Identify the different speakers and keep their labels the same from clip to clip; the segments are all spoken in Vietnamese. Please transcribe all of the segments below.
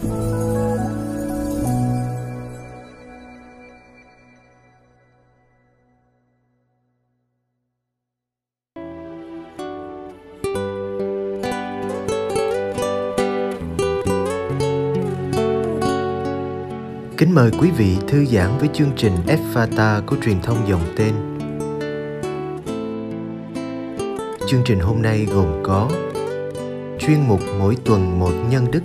Speaker 1: Kính mời quý vị thư giãn với chương trình Fata của truyền thông dòng tên. Chương trình hôm nay gồm có chuyên mục mỗi tuần một nhân đức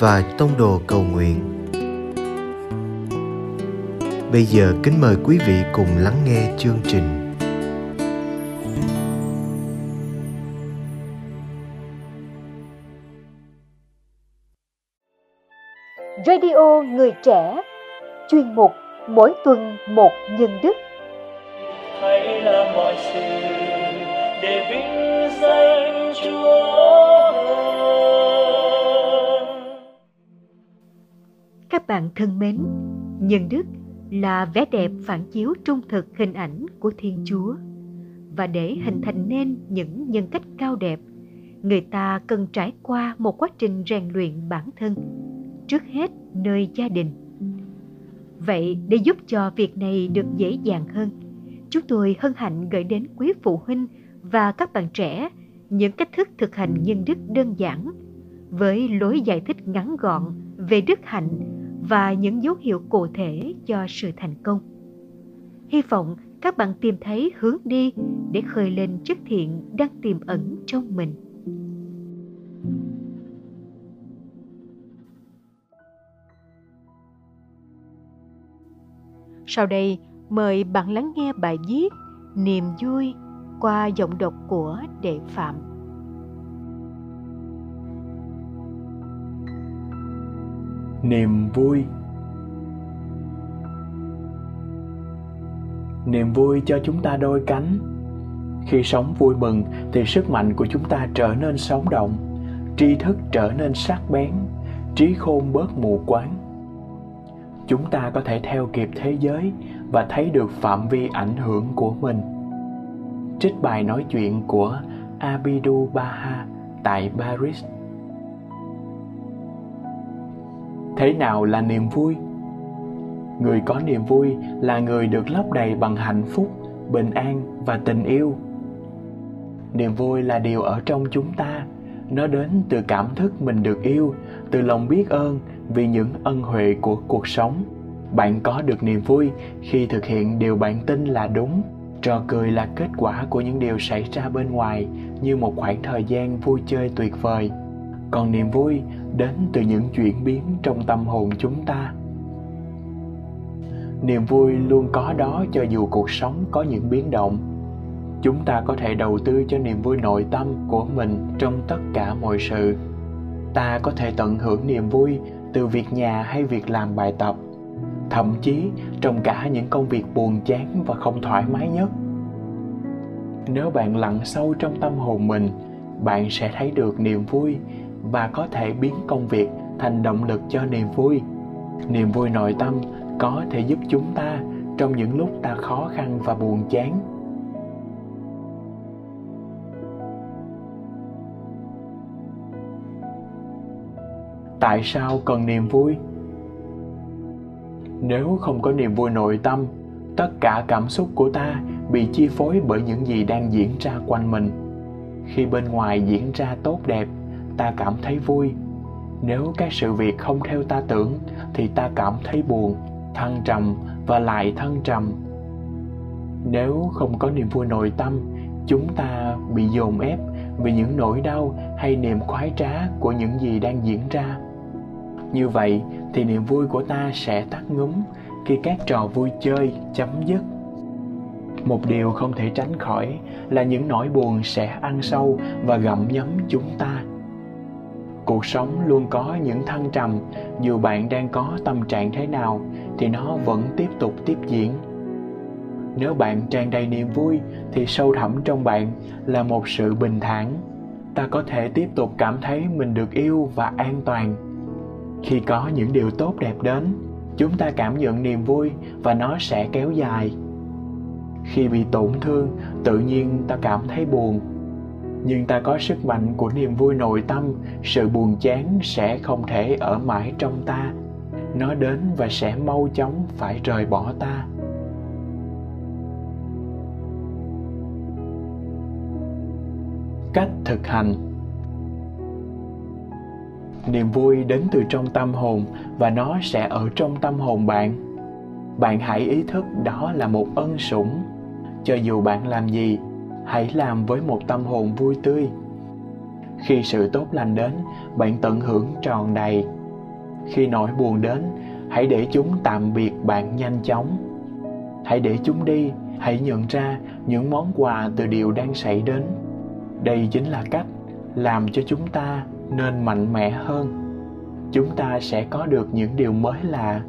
Speaker 1: và tông đồ cầu nguyện. Bây giờ kính mời quý vị cùng lắng nghe chương trình.
Speaker 2: Radio Người Trẻ Chuyên mục Mỗi tuần một nhân đức
Speaker 3: hãy làm mọi sự để vinh danh Chúa
Speaker 2: Các bạn thân mến, nhân đức là vẻ đẹp phản chiếu trung thực hình ảnh của Thiên Chúa. Và để hình thành nên những nhân cách cao đẹp, người ta cần trải qua một quá trình rèn luyện bản thân trước hết nơi gia đình vậy để giúp cho việc này được dễ dàng hơn chúng tôi hân hạnh gửi đến quý phụ huynh và các bạn trẻ những cách thức thực hành nhân đức đơn giản với lối giải thích ngắn gọn về đức hạnh và những dấu hiệu cụ thể cho sự thành công hy vọng các bạn tìm thấy hướng đi để khơi lên chất thiện đang tiềm ẩn trong mình Sau đây, mời bạn lắng nghe bài viết Niềm vui qua giọng đọc của Đệ Phạm.
Speaker 4: Niềm vui Niềm vui cho chúng ta đôi cánh. Khi sống vui mừng thì sức mạnh của chúng ta trở nên sống động, tri thức trở nên sắc bén, trí khôn bớt mù quáng chúng ta có thể theo kịp thế giới và thấy được phạm vi ảnh hưởng của mình trích bài nói chuyện của abidu Baha tại Paris. Thế nào là niềm vui? Người có niềm vui là người được lấp đầy bằng hạnh phúc, bình an và tình yêu. Niềm vui là điều ở trong chúng ta, nó đến từ cảm thức mình được yêu, từ lòng biết ơn vì những ân huệ của cuộc sống bạn có được niềm vui khi thực hiện điều bạn tin là đúng trò cười là kết quả của những điều xảy ra bên ngoài như một khoảng thời gian vui chơi tuyệt vời còn niềm vui đến từ những chuyển biến trong tâm hồn chúng ta. Niềm vui luôn có đó cho dù cuộc sống có những biến động. Chúng ta có thể đầu tư cho niềm vui nội tâm của mình trong tất cả mọi sự. Ta có thể tận hưởng niềm vui từ việc nhà hay việc làm bài tập. Thậm chí, trong cả những công việc buồn chán và không thoải mái nhất. Nếu bạn lặn sâu trong tâm hồn mình, bạn sẽ thấy được niềm vui và có thể biến công việc thành động lực cho niềm vui. Niềm vui nội tâm có thể giúp chúng ta trong những lúc ta khó khăn và buồn chán. Tại sao cần niềm vui? Nếu không có niềm vui nội tâm, tất cả cảm xúc của ta bị chi phối bởi những gì đang diễn ra quanh mình. Khi bên ngoài diễn ra tốt đẹp ta cảm thấy vui. Nếu các sự việc không theo ta tưởng, thì ta cảm thấy buồn, thăng trầm và lại thăng trầm. Nếu không có niềm vui nội tâm, chúng ta bị dồn ép vì những nỗi đau hay niềm khoái trá của những gì đang diễn ra. Như vậy, thì niềm vui của ta sẽ tắt ngúm khi các trò vui chơi chấm dứt. Một điều không thể tránh khỏi là những nỗi buồn sẽ ăn sâu và gặm nhấm chúng ta cuộc sống luôn có những thăng trầm. Dù bạn đang có tâm trạng thế nào, thì nó vẫn tiếp tục tiếp diễn. Nếu bạn tràn đầy niềm vui, thì sâu thẳm trong bạn là một sự bình thản. Ta có thể tiếp tục cảm thấy mình được yêu và an toàn. Khi có những điều tốt đẹp đến, chúng ta cảm nhận niềm vui và nó sẽ kéo dài. Khi bị tổn thương, tự nhiên ta cảm thấy buồn nhưng ta có sức mạnh của niềm vui nội tâm, sự buồn chán sẽ không thể ở mãi trong ta. Nó đến và sẽ mau chóng phải rời bỏ ta. Cách thực hành. Niềm vui đến từ trong tâm hồn và nó sẽ ở trong tâm hồn bạn. Bạn hãy ý thức đó là một ân sủng. Cho dù bạn làm gì hãy làm với một tâm hồn vui tươi. Khi sự tốt lành đến, bạn tận hưởng tròn đầy. Khi nỗi buồn đến, hãy để chúng tạm biệt bạn nhanh chóng. Hãy để chúng đi, hãy nhận ra những món quà từ điều đang xảy đến. Đây chính là cách làm cho chúng ta nên mạnh mẽ hơn. Chúng ta sẽ có được những điều mới lạ.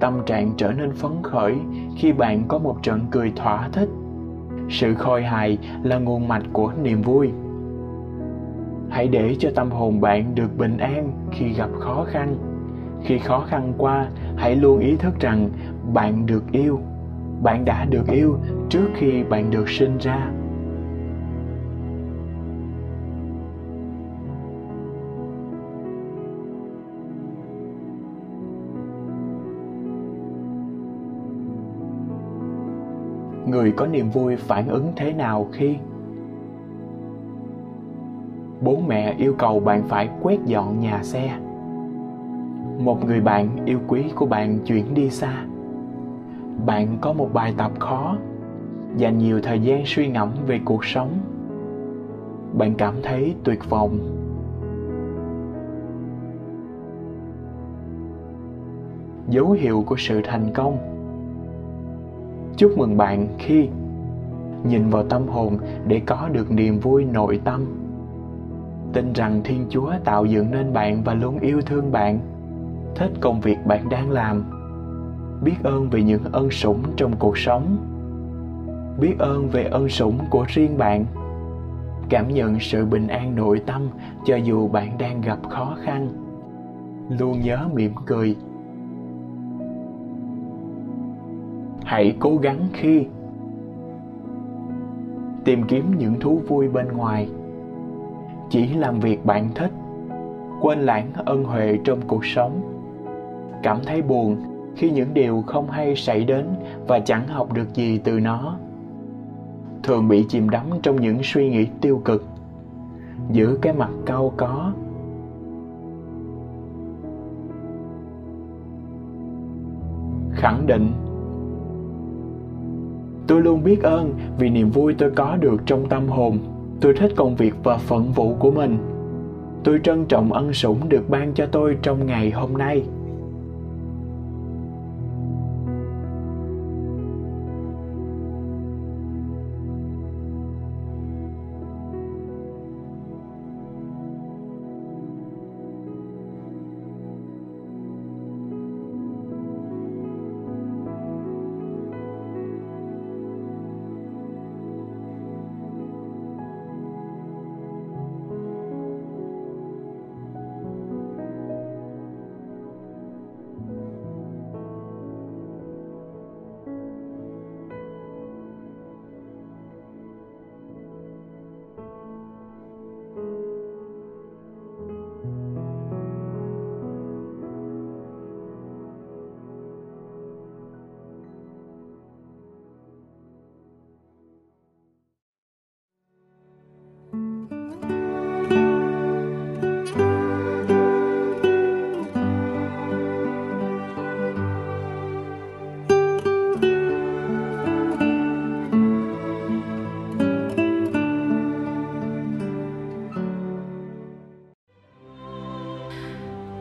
Speaker 4: Tâm trạng trở nên phấn khởi khi bạn có một trận cười thỏa thích sự khôi hài là nguồn mạch của niềm vui. Hãy để cho tâm hồn bạn được bình an khi gặp khó khăn. Khi khó khăn qua, hãy luôn ý thức rằng bạn được yêu. Bạn đã được yêu trước khi bạn được sinh ra. Người có niềm vui phản ứng thế nào khi? Bố mẹ yêu cầu bạn phải quét dọn nhà xe. Một người bạn yêu quý của bạn chuyển đi xa. Bạn có một bài tập khó dành nhiều thời gian suy ngẫm về cuộc sống. Bạn cảm thấy tuyệt vọng. Dấu hiệu của sự thành công chúc mừng bạn khi nhìn vào tâm hồn để có được niềm vui nội tâm. Tin rằng thiên chúa tạo dựng nên bạn và luôn yêu thương bạn. Thích công việc bạn đang làm. Biết ơn về những ân sủng trong cuộc sống. Biết ơn về ân sủng của riêng bạn. Cảm nhận sự bình an nội tâm cho dù bạn đang gặp khó khăn. Luôn nhớ mỉm cười. Hãy cố gắng khi tìm kiếm những thú vui bên ngoài. Chỉ làm việc bạn thích. Quên lãng ân huệ trong cuộc sống. Cảm thấy buồn khi những điều không hay xảy đến và chẳng học được gì từ nó. Thường bị chìm đắm trong những suy nghĩ tiêu cực. Giữ cái mặt cau có. Khẳng định tôi luôn biết ơn vì niềm vui tôi có được trong tâm hồn. Tôi thích công việc và phận vụ của mình. Tôi trân trọng ân sủng được ban cho tôi trong ngày hôm nay.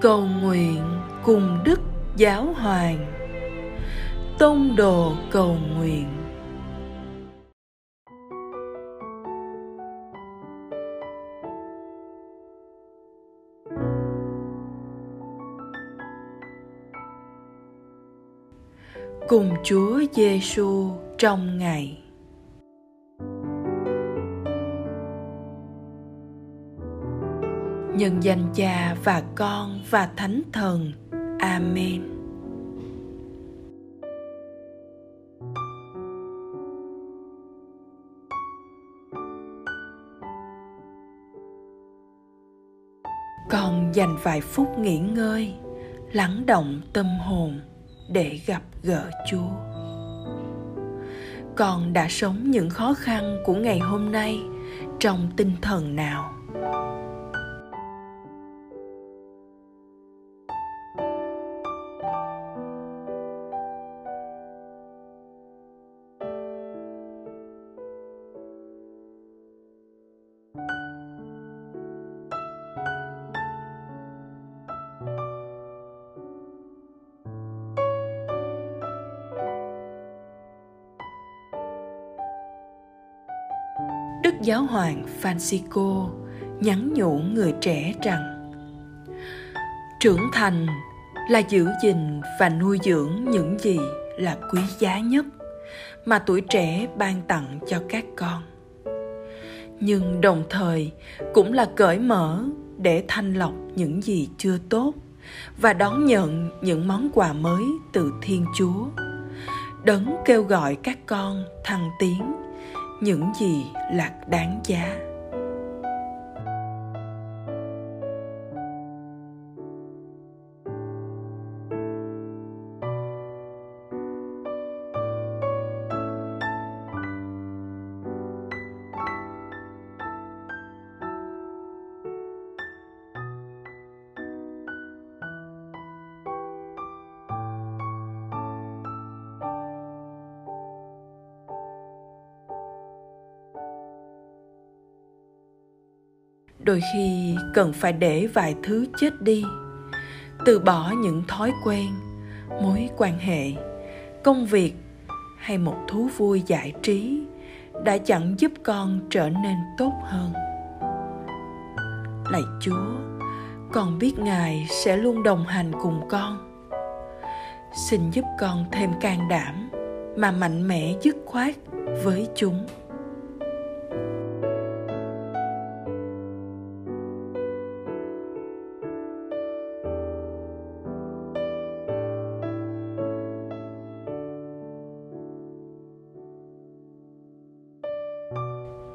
Speaker 5: Cầu nguyện cùng đức giáo hoàng. Tông đồ cầu nguyện. Cùng Chúa Giêsu trong ngày. nhân danh cha và con và thánh thần. Amen. Con dành vài phút nghỉ ngơi, lắng động tâm hồn để gặp gỡ chúa. Con đã sống những khó khăn của ngày hôm nay trong tinh thần nào? Đức Giáo hoàng Francisco nhắn nhủ người trẻ rằng, trưởng thành là giữ gìn và nuôi dưỡng những gì là quý giá nhất mà tuổi trẻ ban tặng cho các con. Nhưng đồng thời cũng là cởi mở để thanh lọc những gì chưa tốt và đón nhận những món quà mới từ thiên chúa. Đấng kêu gọi các con thăng tiến những gì là đáng giá. Đôi khi cần phải để vài thứ chết đi. Từ bỏ những thói quen, mối quan hệ, công việc hay một thú vui giải trí đã chẳng giúp con trở nên tốt hơn. Lạy chúa, con biết ngài sẽ luôn đồng hành cùng con. Xin giúp con thêm can đảm mà mạnh mẽ dứt khoát với chúng.